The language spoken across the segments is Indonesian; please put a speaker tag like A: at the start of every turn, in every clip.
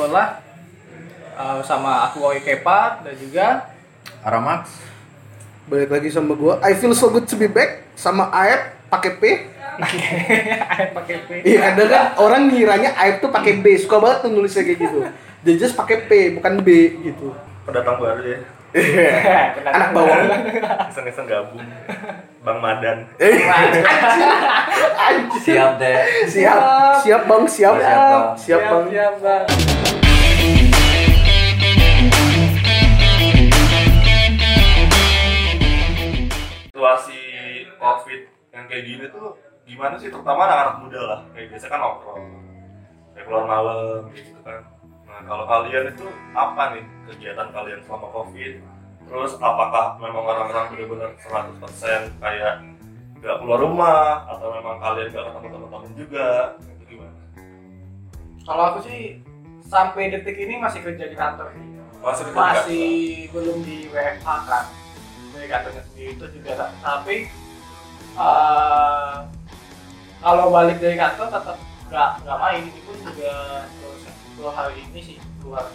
A: Bola uh, sama aku Oi Kepa dan juga
B: Aramax
C: Balik lagi sama gua. I feel so good to be back sama Aep pakai P.
A: pakai P.
C: Iya, kadang kan orang ngiranya Aep tuh pakai B. Suka banget tuh nulisnya kayak gitu. Dia just pakai P, bukan B gitu.
D: pendatang baru ya
C: Anak bawang.
D: iseng-iseng gabung. Bang Madan.
C: Anjir.
B: siap deh
C: Siap, siap bang, siap,
B: Siap, Bang.
C: siap bang.
A: Siap, Bang.
D: situasi covid yang kayak gini tuh gimana sih? Terutama anak-anak muda lah. Kayak biasa kan nongkrong. Kayak keluar malam gitu kan nah kalau kalian itu apa nih kegiatan kalian selama covid? Terus apakah memang orang-orang benar-benar 100% kayak nggak keluar rumah atau memang kalian nggak ketemu teman-teman juga? Itu gimana?
A: Kalau aku sih sampai detik ini masih kerja di kantor sih.
D: masih di
A: Masih belum di WFH kan. Dari kantornya sendiri itu juga. Ta- tapi eh, kalau balik dari kantor tetap nggak nggak main. Ini pun juga dua hari ini sih keluar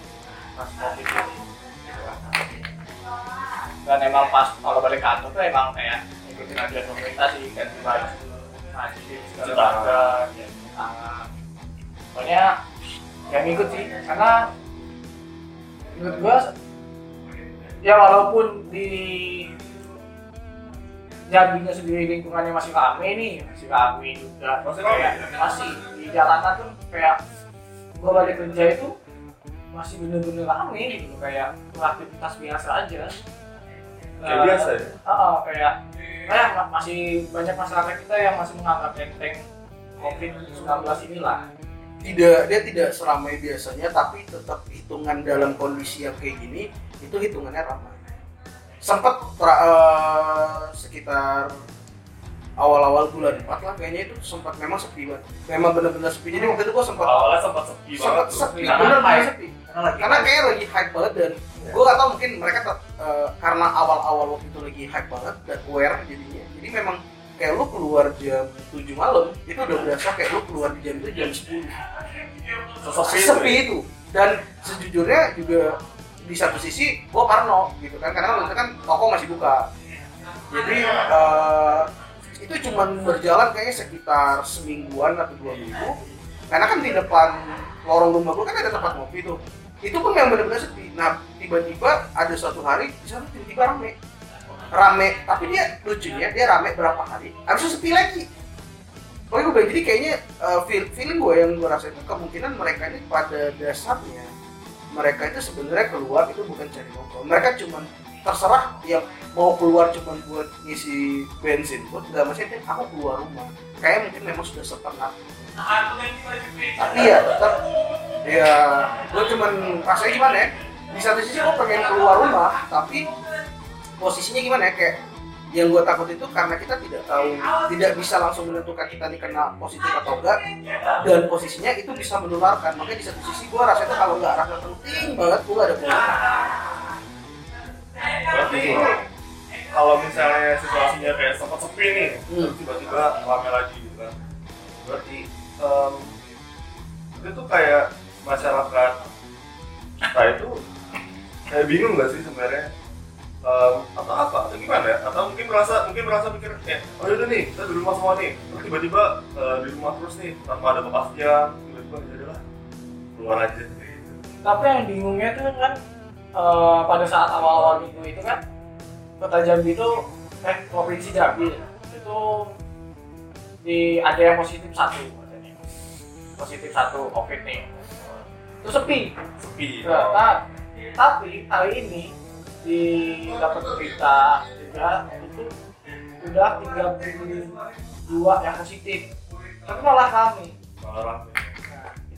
A: pas covid ini. Dan emang pas kalau balik kantor tuh emang kayak ikutin ajaran pemerintah sih kan baju masjid segala macam ya. Pokoknya yang ngikut sih karena menurut gua ya walaupun di Jambinya sendiri lingkungannya masih rame nih masih rame juga.
D: Masih
A: kayak masih di jalanan tuh kayak gua balik kerja itu masih bener-bener rame gitu kayak aktivitas biasa aja
D: kayak
A: Eh,
D: biasa ya
A: Oh, kayak kayak ma- masih banyak masyarakat kita yang masih menganggap enteng COVID-19 inilah.
C: Tidak, dia tidak seramai biasanya, tapi tetap hitungan dalam kondisi yang kayak gini itu hitungannya ramai. Sempat tra- eh, sekitar awal-awal bulan 4 lah kayaknya itu sempat memang sepi banget. Memang benar-benar sepi. Jadi waktu itu gua sempat
D: awalnya sempat sepi
C: sempat sepi,
A: Karena
C: benar-benar
A: hype.
C: sepi.
B: karena lagi
C: karena kayaknya lagi hype banget dan gue gak tau mungkin mereka eh, karena awal-awal waktu itu lagi hype banget dan aware jadinya jadi memang kayak lu keluar jam 7 malam itu udah berasa kayak lu keluar di jam itu jam 10
D: Sesepi itu
C: sepi
D: ya?
C: itu dan sejujurnya juga di satu sisi gue parno gitu kan karena waktu itu kan toko masih buka jadi eh, itu cuman berjalan kayaknya sekitar semingguan atau dua minggu. Karena kan di depan lorong rumah gue kan ada tempat ngopi tuh. Itu pun yang benar-benar sepi. Nah tiba-tiba ada suatu hari di sana tiba-tiba rame. Rame tapi dia lucunya dia rame berapa hari itu sepi lagi. Pokoknya gue jadi kayaknya uh, feel- feeling gue yang gue rasain itu kemungkinan mereka ini pada dasarnya mereka itu sebenarnya keluar itu bukan cari nongkrong mereka cuman terserah yang mau keluar cuman buat ngisi bensin pun nggak maksudnya aku keluar rumah. Kayak mungkin memang sudah setengah. Tapi ya tetap. Ya gue cuman rasanya gimana ya di satu sisi gue pengen keluar rumah tapi posisinya gimana ya kayak yang gue takut itu karena kita tidak tahu tidak bisa langsung menentukan kita nih kena positif atau enggak dan posisinya itu bisa menularkan. Makanya di satu sisi gue rasanya kalau nggak rasa penting banget gue ada keluar
D: berarti kalau misalnya situasinya kayak sempat sepi nih
C: Hmm.
D: tiba-tiba rame lagi gitu kan. Berarti em, itu tuh kayak masyarakat kita itu kayak bingung nggak sih sebenarnya? Em, atau apa? Atau gimana ya? Atau mungkin merasa mungkin merasa mikir eh oh yaudah nih kita di rumah semua nih. Terus tiba-tiba eh, di rumah terus nih tanpa ada kepastian tiba-tiba ya udahlah keluar aja gitu.
A: Tapi yang bingungnya tuh kan eh, pada saat awal-awal minggu itu kan kota Jambi itu eh provinsi Jambi itu di ada yang positif satu katanya. positif satu covid nih itu sepi.
D: Sepi.
A: Nah, tapi hari ini di dapat berita juga itu udah 32 yang positif. Tapi malah kami
D: malah rame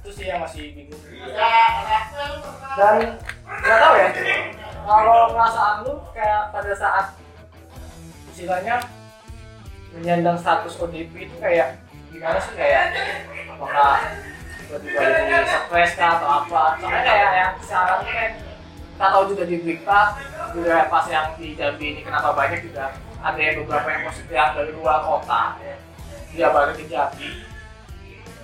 A: itu sih yang masih bingung. Dan nggak tahu ya kalau perasaan lu kayak pada saat istilahnya menyandang status ODP itu kayak gimana sih? Kayak apakah tiba-tiba jadi stres kah atau apa? Soalnya kayak yang sekarang ini kan kita tahu juga di berita juga pas yang di Jambi ini kenapa banyak juga ada yang beberapa yang positif yang dari luar kota. Dia balik ke Jambi.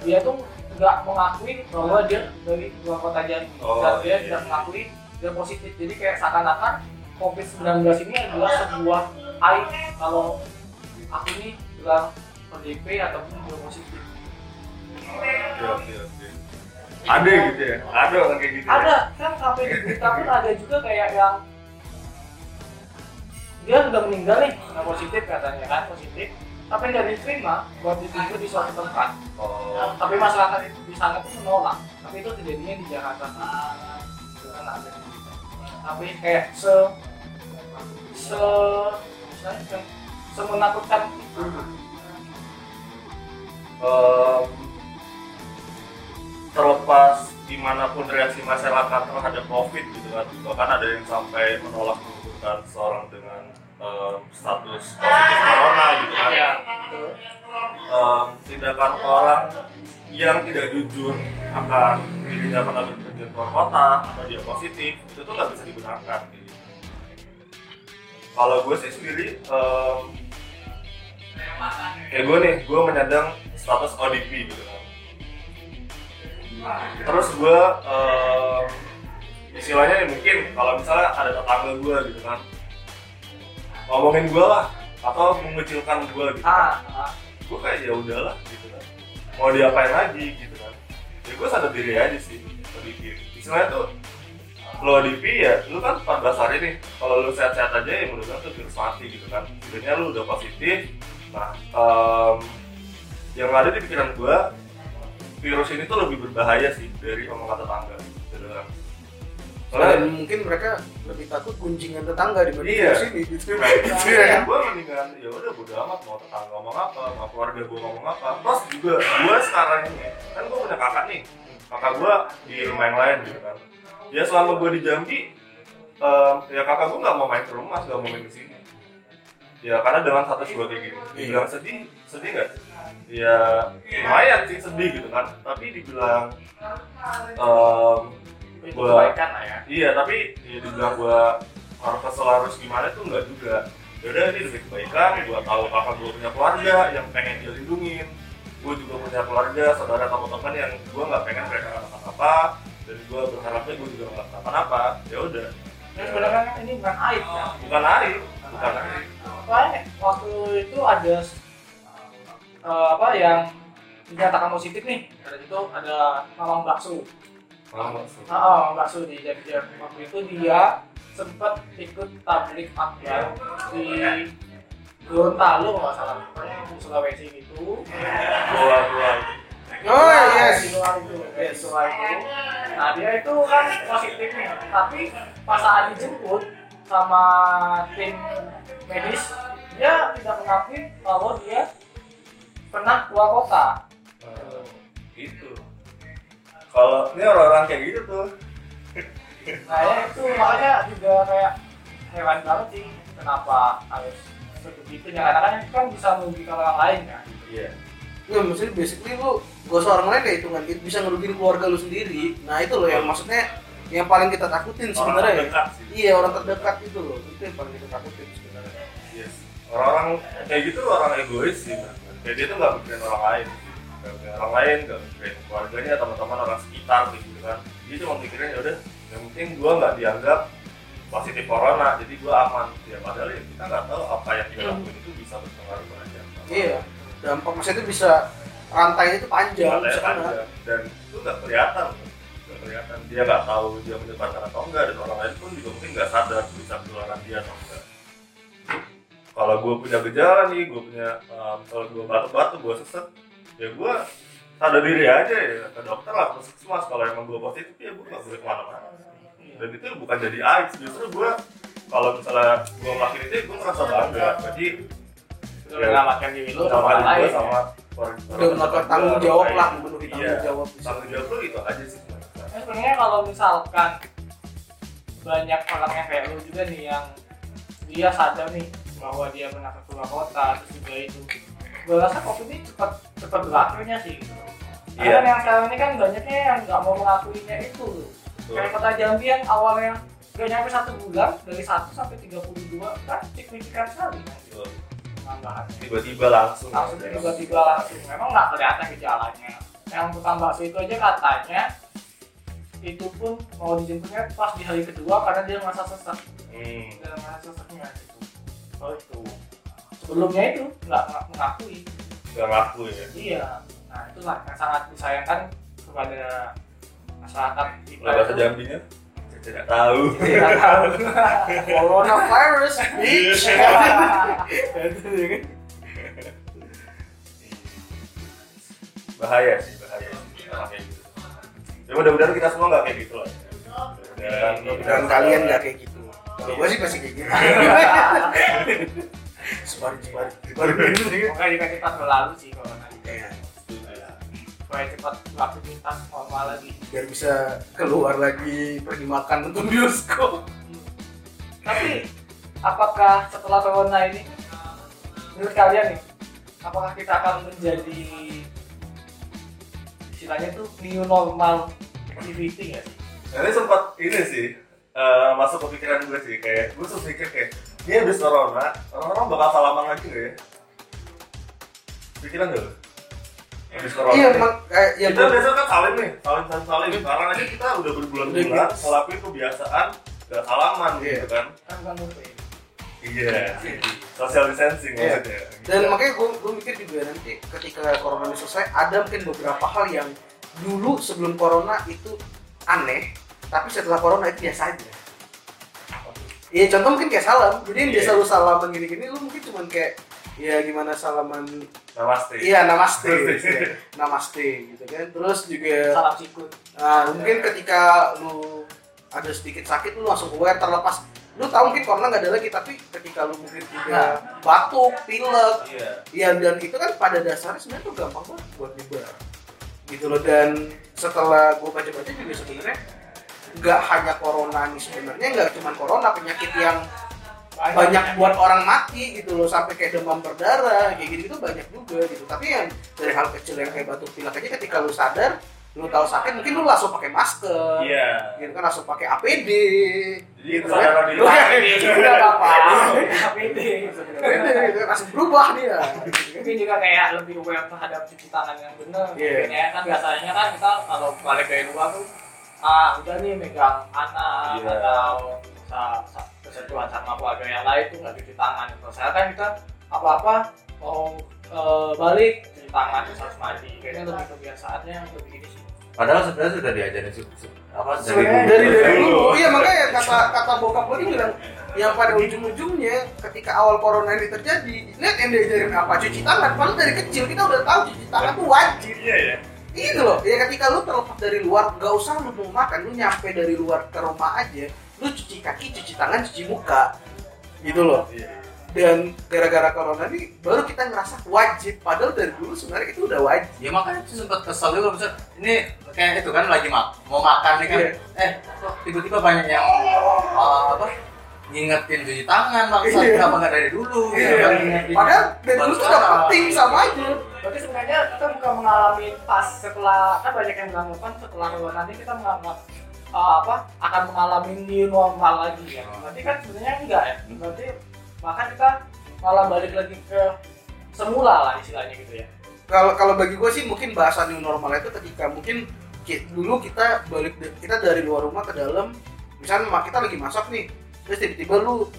A: Dia tuh nggak mengakui bahwa dia dari luar kota Jambi
D: Oh,
A: dan dia
D: iya.
A: tidak mengakui dia positif jadi kayak seakan-akan COVID-19 ini adalah sebuah aib kalau aku ini bilang ODP ataupun dia positif
D: Oke, oke, oke. Ada gitu ya? Ada orang kayak gitu. ya?
A: ada kan sampai di berita pun ada juga kayak yang dia sudah meninggal nih nggak positif katanya kan positif tapi nggak diterima buat ditunggu di suatu tempat.
D: Oh,
A: tapi masyarakat itu di sana tuh menolak. Tapi itu terjadinya di Jakarta. Itu ada. tapi kayak se se semenakutkan itu.
D: Em, terlepas di mana pun reaksi masyarakat terhadap COVID gitu kan, bahkan ada yang sampai menolak mengumpulkan seorang dengan em, status positif corona gitu kan.
A: ya betul.
D: Em, tindakan orang yang tidak jujur akan dirinya pernah berpergian keluar kota atau dia positif itu tuh nggak bisa dibenarkan gitu. kalau gue sih sendiri em, kayak gue nih gue menyandang status ODP gitu kan terus gue em, istilahnya nih mungkin kalau misalnya ada tetangga gue gitu kan ngomongin gue lah atau mengecilkan gue gitu.
A: Ah, ah.
D: gue kayak ya udahlah gitu kan. Mau diapain lagi gitu kan. Ya gue sadar diri aja sih ODP istilahnya tuh lo ODP ya lu kan 14 hari nih. Kalau lu sehat-sehat aja ya mudah-mudahan tuh virus mati gitu kan. Sebenarnya lu udah positif. Nah em, yang ada di pikiran gue virus ini tuh lebih berbahaya sih dari omongan tetangga gitu kan
C: dan
D: soalnya
C: mungkin mereka lebih takut kuncingan tetangga dibanding
D: Iya.
C: virus ini gitu.
D: Nah,
C: Gitu ya
D: gue mendingan ya udah bodo amat mau tetangga ngomong apa mau keluarga gue ngomong apa. Plus juga gue sekarang ini kan gue punya kakak nih. Kakak gue di rumah yang lain gitu kan. Ya selama gue di Jambi em, ya kakak gue nggak mau main ke rumah nggak mau main ke sini. Ya karena dengan status gue kayak gini. Dibilang sedih sedih nggak? Ya lumayan sih sedih gitu kan. Tapi dibilang em,
A: lah ya
D: Iya, tapi ya dibilang gua harus kesel harus gimana tuh enggak juga. Yaudah ini demi kebaikan, gua tahu kakak gua punya keluarga yang pengen dia lindungin. Gua juga punya keluarga, saudara teman-teman yang gua nggak pengen mereka kenapa-napa dan gua berharapnya gua juga nggak kenapa-napa. Ya udah.
A: dan sebenarnya kan ini bukan aib ya
D: Bukan aib, bukan aib.
A: Soalnya waktu itu ada eh, apa yang dinyatakan positif nih dan itu ada Mamang Bakso Ah oh, Mamang Bakso di Jogja waktu itu dia sempat ikut tablik akbar di Gorontalo kalau nggak salah. Sulawesi gitu.
D: Gua gua.
C: oh yes.
A: di luar itu yes. di luar itu. Nah dia itu kan positif nih tapi pas saat dijemput sama tim medis dia tidak mengakui bahwa dia pernah keluar kota.
D: Eh, Itu. Kalau ini orang-orang kayak gitu tuh,
A: nah ya itu makanya juga kayak heran banget sih kenapa harus begitu ya karena kan itu kan bisa merugikan orang lain kan
D: iya.
C: Nggak, maksudnya basically lu gak usah orang lain ya hitungan itu bisa ngerugiin keluarga lu sendiri nah itu loh yang maksudnya yang paling kita takutin sebenarnya ya
D: terdekat sih.
C: iya orang terdekat itu loh itu yang paling kita takutin sebenarnya
D: Yes. Orang-orang kayak gitu orang egois sih, Bang. Kayak dia tuh nggak mikirin orang lain. Mikirin orang lain, mikirin keluarganya, teman-teman orang sekitar gitu kan. Dia cuma mikirin ya udah, yang penting gua nggak dianggap positif corona, jadi gua aman. Ya padahal ya kita nggak tahu apa yang kita lakuin itu bisa berpengaruh pada
C: iya dampak maksudnya itu bisa rantainya itu panjang kena.
D: panjang. dan itu nggak kelihatan nggak kelihatan dia nggak tahu dia menyebarkan atau enggak dan orang lain pun juga mungkin nggak sadar bisa penularan dia atau enggak kalau gue punya gejala nih gue punya um, kalau gue batuk-batuk gue sesek ya gue sadar diri aja ya ke dokter lah ke puskesmas kalau emang gue positif ya gue nggak boleh ke mana-mana. Dan itu bukan jadi aib justru gue kalau misalnya gue ngelakuin itu gue merasa bangga. Jadi
A: Lu menyelamatkan diri lu sama
D: sama
A: orang
D: gue
A: lain
D: sama orang
C: udah melakukan tanggung jawab lah memenuhi
D: Iya.
C: tanggung jawab
D: tanggung jawab lu itu aja sih.
A: Nah, sebenarnya kalau misalkan banyak orang yang kayak lu juga nih yang dia sadar nih bahwa dia pernah ke keluar kota terus juga itu gue rasa covid ini cepat cepat berakhirnya sih gitu.
D: Iya.
A: Karena yang sekarang ini kan banyaknya yang nggak mau mengakuinya itu. Kayak kota Jambi yang awalnya gak nyampe satu bulan dari 1 sampai 32 kan signifikan sekali kan
D: tiba-tiba langsung
A: Langsung tiba-tiba langsung memang nggak kelihatan gejalanya. yang tukang bakso itu aja katanya itu pun mau dijemputnya pas di hari kedua karena dia merasa sesak
D: Hmm.
A: dia merasa seseknya gitu oh itu sebelumnya itu nggak nggak mengakui
D: Gak ngaku ya.
A: iya nah itulah yang sangat disayangkan kepada masyarakat kita
D: bahasa. Jambinya, saya tidak tahu.
A: tidak tahu
C: coronavirus bitch
D: bahaya sih, bahaya. Ya mudah-mudahan kita semua nggak kayak gitu lah. Mudah-mudahan
C: kalian nggak kayak gitu kalau gue sih pasti kayak gitu sebar sebar gitu
A: Pokoknya jika kita berlalu sih kalau nanti
C: Iya.
A: supaya cepat beraktivitas normal lagi.
C: Biar bisa keluar lagi pergi makan nonton bioskop.
A: Tapi apakah setelah corona ini menurut kalian nih apakah kita akan menjadi istilahnya tuh new normal activity nggak sih?
D: Nah, ini sempat ini sih eh, masuk ke pikiran gue sih kayak gue tuh pikir kayak dia habis corona orang-orang bakal salaman lagi nggak ya pikiran gak lu? habis corona
C: iya emang kayak ya
D: kita biasanya kan saling nih saling saling saling sekarang aja kita udah berbulan-bulan
C: Udah.
D: ngelakuin kebiasaan gak salaman
C: Iya.
D: gitu kan
A: Kan survei.
D: iya social distancing
C: Iya.
D: maksudnya
C: dan makanya gue gue mikir juga nanti ketika corona ini selesai ada mungkin beberapa hal yang dulu sebelum corona itu aneh tapi setelah corona itu biasa aja Iya contoh mungkin kayak salam. Jadi yang
D: Iya.
C: biasa lu salaman gini-gini lu mungkin cuman kayak ya gimana salaman
D: namaste.
C: Iya namaste.
D: Namaste.
C: Iya, namaste gitu kan. Terus juga
A: Salam sikut.
C: Nah, mungkin ketika lu ada sedikit sakit lu langsung aware terlepas. Lu tahu mungkin corona nggak ada lagi tapi ketika lu mungkin juga batuk, pilek,
D: iya.
C: ya dan itu kan pada dasarnya sebenarnya tuh gampang banget buat nyebar. Gitu loh dan setelah gue baca-baca juga sebenarnya nggak hanya corona nih sebenarnya nggak cuma corona penyakit yang banyak buat orang mati gitu loh sampai kayak demam berdarah kayak gitu itu banyak juga gitu. Tapi yang dari hal kecil yang kayak batuk pilek aja ketika lu sadar lu tahu sakit mungkin lu langsung pakai masker.
D: Iya.
C: Gitu kan langsung pakai APD
D: jadi
C: gitu
D: kesadaran diri
C: Udah,
A: Udah apa-apa. APD.
C: APD gitu kan, langsung berubah dia.
A: Mungkin juga kayak lebih aware terhadap cuci tangan yang benar.
C: Iya.
A: Mungkin ya kan biasanya kan kita kalau balik dari luar tuh ah udah nih megang anak
D: Iya.
A: atau sa- sa- bersentuhan sama keluarga yang lain tuh nggak cuci tangan. Kalau saya kan kita apa-apa mau eh, balik cuci tangan terus harus mandi. Kayaknya lebih kebiasaannya lebih ini sih.
B: Padahal sebenarnya sudah diajarin su- apa dari
C: dari dari
D: Dulu.
C: dulu iya makanya kata kata bokap gue bilang yang pada ujung-ujungnya ketika awal corona ini terjadi lihat yang diajarin apa cuci tangan padahal dari kecil kita udah tahu cuci tangan tuh wajib
D: iya ya
C: Itu loh, ya ketika lu terlepas dari luar, gak usah lu mau makan, lu nyampe dari luar ke rumah aja, lu cuci kaki, cuci tangan, cuci muka, gitu loh.
D: iya
C: Dan gara-gara corona ini baru kita ngerasa wajib, padahal dari dulu sebenarnya itu udah wajib.
B: Ya makanya tuh sempat kesel juga misal ini kayak itu kan lagi mak mau makan nih kan.
C: Iya.
B: Eh, kok tiba-tiba banyak yang uh, apa? ngingetin cuci tangan bangsa
C: Iya.
B: kenapa nggak dari dulu
C: Iya.
B: gitu kan.
C: Padahal dari dulu tuh udah
B: Sekarang.
C: penting sama aja.
A: Berarti sebenarnya kita bukan mengalami pas setelah kan banyak yang bilang kan setelah corona nanti kita menganggap uh, apa akan mengalami new normal lagi ya. Berarti kan sebenarnya enggak ya. Berarti bahkan kita malah balik lagi ke semula lah istilahnya gitu ya.
C: Kalau kalau bagi gue sih mungkin bahasa new normal itu ketika mungkin ki- dulu kita balik kita dari luar rumah ke dalam, misalnya kita lagi masak nih, terus tiba-tiba lu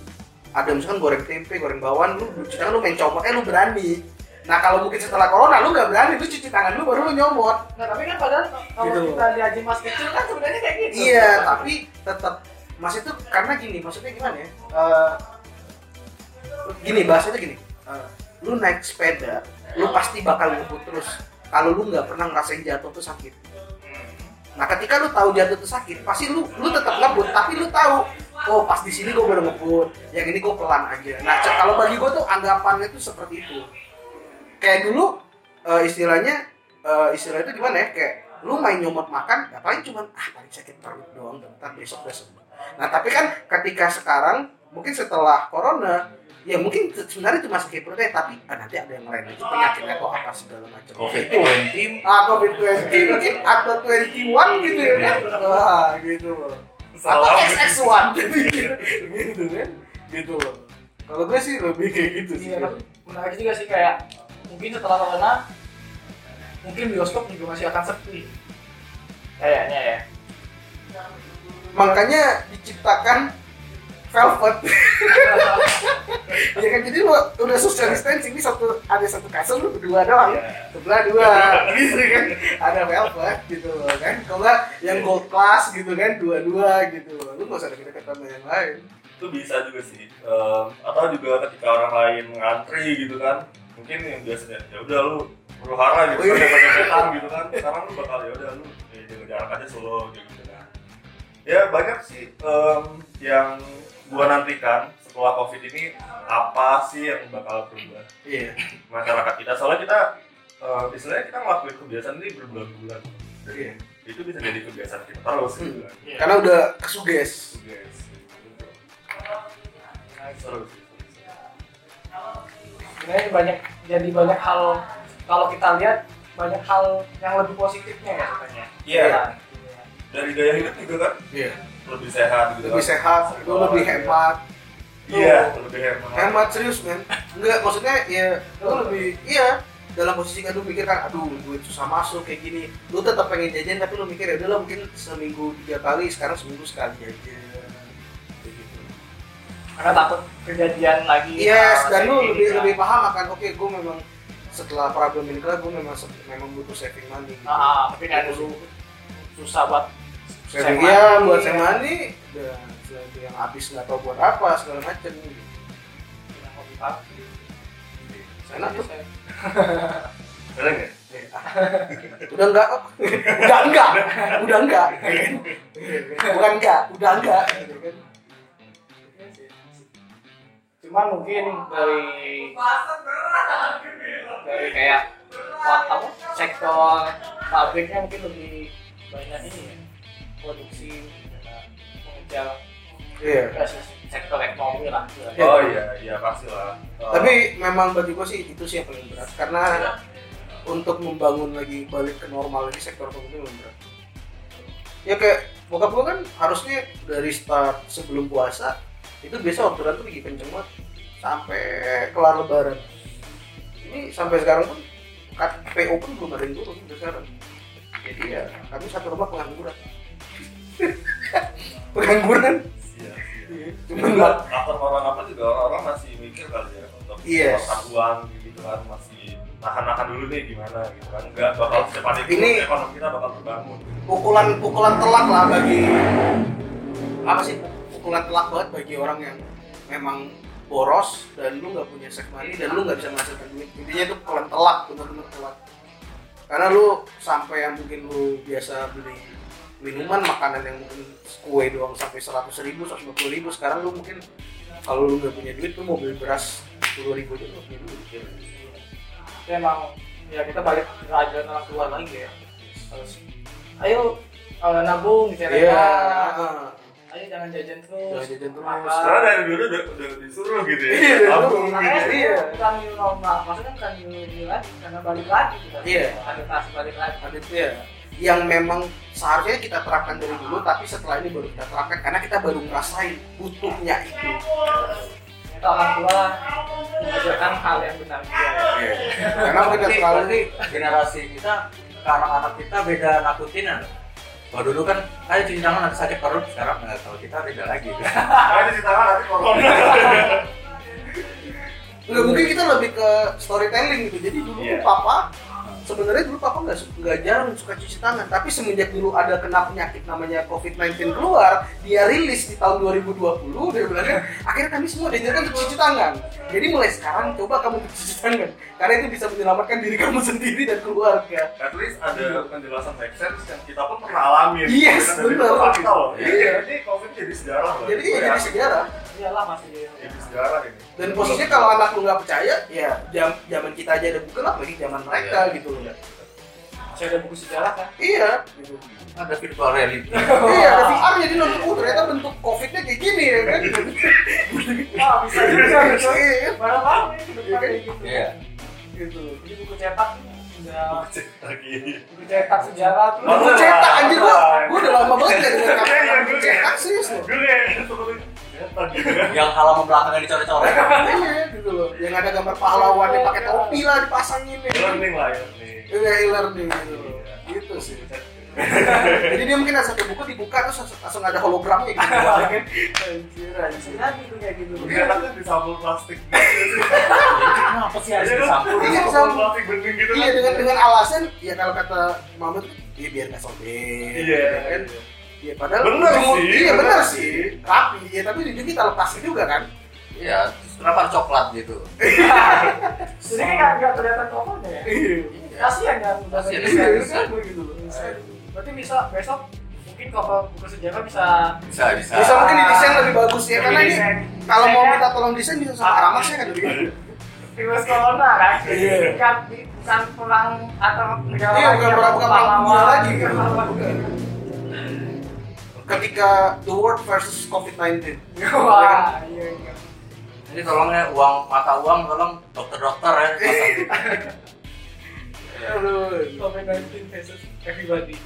C: ada misalkan goreng tempe, goreng bawang, lu tangan lu main comot, eh lu berani. Nah kalau mungkin setelah corona lu nggak berani, lu cuci tangan lu baru lu nyomot.
A: Nah tapi kan padahal kalau
C: Gitu.
A: kita lihat mas kecil kan sebenarnya kayak gitu.
C: Iya, tapi tetap Mas itu karena gini, maksudnya gimana ya? Eh, gini bahasanya gini, eh, lu naik sepeda, lu pasti bakal ngebut terus. Kalau lu nggak pernah ngerasain jatuh tuh sakit. Nah, ketika lu tahu jatuh tuh sakit, pasti lu lu tetap ngebut, tapi lu tahu, oh pas di sini gue baru ngebut, yang ini gue pelan aja. Nah, kalau bagi gue tuh anggapannya tuh seperti itu. Kayak dulu eh, istilahnya eh, istilah itu gimana ya? Kayak lu main nyomot makan, ya paling cuman ah paling sakit perut doang, bentar besok udah sembuh. Nah, tapi kan ketika sekarang mungkin setelah corona ya mungkin sebenarnya cuma sakit perutnya tapi ah, nanti ada yang lain itu penyakitnya kok apa segala macam.
B: Covid
C: itu
B: 20
C: ah covid 20 mungkin atau 21 gitu ya kan? Wah gitu loh. Atau
D: Salam.
C: XX1 gitu kan? Gitu loh. Kalau gue sih lebih kayak gitu sih.
A: Iya, menarik juga sih kayak mungkin setelah corona mungkin bioskop juga masih akan sepi. Kayaknya ya.
C: Makanya diciptakan velvet. Ya kan jadi lu udah social distancing ini satu ada satu kasur lu berdua doang.
A: Iya.
C: sebelah dua. Gitu kan. Ada velvet gitu loh kan. Kalau yang gold class gitu kan dua-dua gitu. Lu nggak usah deket-deket sama yang lain.
D: Itu bisa juga sih Em, atau juga ketika orang lain ngantri gitu kan mungkin yang biasanya ya udah lu perlu hara gitu
C: Oh, iya.
D: kan depan gitu kan. Sekarang lu bakal ya udah lu ya, jaga jarak aja solo gitu kan. Ya banyak sih em, yang gua nantikan setelah covid ini apa sih yang bakal berubah
C: iya.
D: masyarakat kita. Soalnya kita eh, istilahnya kita ngelakuin kebiasaan ini berbulan-bulan.
C: Iya.
D: Itu bisa jadi kebiasaan kita terus gitu kan.
A: Iya.
C: karena udah kesuges.
D: Guys, gitu. Seru sih
A: sebenarnya banyak jadi banyak hal kalau kita lihat banyak hal yang lebih positifnya ya sebenarnya.
D: Iya.
A: Iya.
D: dari gaya hidup juga kan
C: iya.
D: Lebih sehat gitu
C: lebih
D: kan.
C: sehat lu lebih hemat.
D: Iya lebih hemat.
C: Hemat serius men. Enggak maksudnya ya lu lebih iya dalam posisi kan lu mikir kan aduh duit susah masuk kayak gini. Lu tetap pengen jajan tapi lu mikir ya udah lah mungkin seminggu tiga kali sekarang seminggu sekali aja. gitu
A: karena takut kejadian lagi
C: yes
A: hal
C: dan lu
A: gini
C: lebih
A: kan.
C: lebih paham akan oke gue memang setelah problem ini kelar gue memang memang butuh saving money gitu.
A: ah tapi kan dulu susah buat
C: saving ya buat saving money dan yang habis nggak tahu buat apa segala macam
A: yang hobi party
C: enak tuh
D: Ada nggak?
C: udah enggak kok udah enggak udah enggak bukan enggak udah enggak gitu kan.
A: Cuman mungkin dari dari kayak apa sektor pabriknya mungkin lebih banyak ini ya produksi dan mengejar
C: iya.
A: ya, sektor ekonomi lah.
D: Oh iya, iya pasti lah. Eh,
C: tapi memang bagi gue sih itu sih yang paling berat karena untuk membangun lagi balik ke normal lagi sektor ekonomi memang berat. Ya kayak bokap gue kan harusnya dari start sebelum puasa itu biasa orderan tuh lagi kenceng banget sampai kelar lebaran. Ini sampai sekarang pun kat- PO pun belum ada yang turun sampai sekarang. Jadi ya kami satu rumah pengangguran. Pengangguran?
D: Iya, iya.
C: Iya,
D: Ini
C: cuman
D: juga faktor orang apa juga orang-orang masih mikir kali ya untuk
C: Yes.
D: uang gitu kan masih nahan-nahan dulu nih gimana gitu kan. Nggak bakal secepat itu
C: Ini-
D: ekonomi kita bakal terbangun.
C: pukulan pukulan telak lah bagi apa sih? Pukulan telak banget bagi orang yang memang boros dan lu nggak punya save money dan lu nggak bisa menghasilkan duit. Intinya itu pukulan telak bener-bener telak. Karena lu sampai yang mungkin lu biasa beli minuman makanan yang mungkin kue doang sampai seratus ribu seratus ribu sekarang lu mungkin kalau lu nggak punya duit lu mau beli beras sepuluh ribu aja lu punya duit.
A: Itu emang ya kita balik ke ajaran orang tua lagi ya. Harus ayo eh, nabung di
C: iya
A: celengan ayo jangan jajan terus
C: Jangan jajan terus.
D: Karena dari dulu udah, udah disuruh gitu ya
C: Iya, dulu.
A: makanya
D: gitu.
A: sebenarnya bukan new normal maksudnya bukan new new lagi karena balik lagi kita
C: Iya.
A: adaptasi balik lagi
C: ada itu ya yang memang seharusnya kita terapkan dari dulu tapi setelah ini baru kita terapkan karena kita baru ngerasain butuhnya itu
A: kita orang tua mengajarkan hal yang benar juga ya.
C: karena
B: Berarti,
C: terlalu
B: generasi kita ke anak-anak kita beda nakutinan kalau dulu kan ayo cuci tangan nanti sakit perut. Sekarang nggak kalau kita beda lagi.
D: Karena cuci tangan nanti corona
C: nggak mungkin kita lebih ke storytelling gitu. Jadi dulu
D: Iya.
C: tuh papa sebenarnya dulu papa nggak nggak jarang suka cuci tangan tapi semenjak dulu ada kena penyakit namanya covid-19 keluar dia rilis di tahun 2020 dia bilang akhirnya kami semua diajarkan untuk cuci tangan. Jadi mulai sekarang coba kamu cuci tangan karena itu bisa menyelamatkan diri kamu sendiri dan keluarga.
D: At least ada penjelasan make sense yang kita pun pernah alamin
C: Yes, benar.
D: kita loh.
C: Iya.
D: ini covid jadi sejarah loh.
C: Jadi
D: Gue
C: ya jadi
D: yakin.
C: sejarah.
A: Iyalah masih
D: jadi sejarah ini
C: dan posisinya kalau anak lu nggak percaya ya jam zaman kita aja ada buku lah lagi zaman mereka gitu? Loh
A: masih ada buku sejarah kan?
C: Iya. Gitu.
B: Ada virtual reality.
C: Iya ada VR jadi nonton oh ternyata bentuk covidnya kayak gini ya kan?
A: Ah bisa juga gitu.
C: Iya,
A: barang barang ke depan kayak gitu.
B: Iya.
C: Gitu.
A: Jadi buku cetak
D: cek lagi
A: buku cetak sejarah tuh.
C: Buku cetak anjir gua gua udah lama banget
D: Iya,
C: kata
D: iya,
C: buku
D: gue
C: cetak
D: kayak-
C: serius loh.
D: Gue gitu kan
B: yang halaman belakangnya dicoret-coret.
C: Iya gitu loh. Yang ada gambar pahlawan yang pakai topi lah dipasangin ya.
D: Learning lah ya nih
C: iya e-learning gitu loh. Gitu sih. Jadi dia mungkin langsung ke buku dibuka terus langsung, langsung ada hologramnya gitu. Kan anjir anjir.
A: Bisa gitu kayak gitu.
D: Ternyata di sampul plastik.
B: Kenapa sih harus
D: Iya
B: disampul
C: Iya,
D: Sampul
C: sampul.
D: plastik bening gitu
C: iya
D: kan.
C: dengan dengan alasan ya kalau kata Mama tuh iya biar nggak sobek
D: Iya,
C: gitu kan
D: iya.
C: Iya padahal
D: Bener
C: ujung-
D: sih,
C: Iya
D: bener
C: bener
D: sih.
C: sih. Rapi ya tapi ujung kita lepasin juga kan.
B: iya kenapa coklat gitu
A: Jadi kan nggak kelihatan tokonya ya.
C: Iya.
A: Kasihan kan
B: Kasihan,
A: nggak
C: Iya
A: bisa.
C: kan begitu loh.
A: Berarti bisa besok mungkin kalau buku sejarah bisa
B: bisa bisa
C: Bisa mungkin didesain lebih bagus ya karena ini kalau mau minta tolong desain bisa sama Aramas ya kan gitu.
A: virus corona kan.
C: Iya.
A: Bukan bukan perang atau negara
C: Iya,
A: lain
C: bukan perang- bukan perang lagi, kan ketika the world versus COVID-19.
A: Wah, ya kan? iya iya.
B: Jadi tolong ya uang mata uang tolong dokter-dokter ya. Iya.
C: Aduh,
A: COVID-19 versus everybody.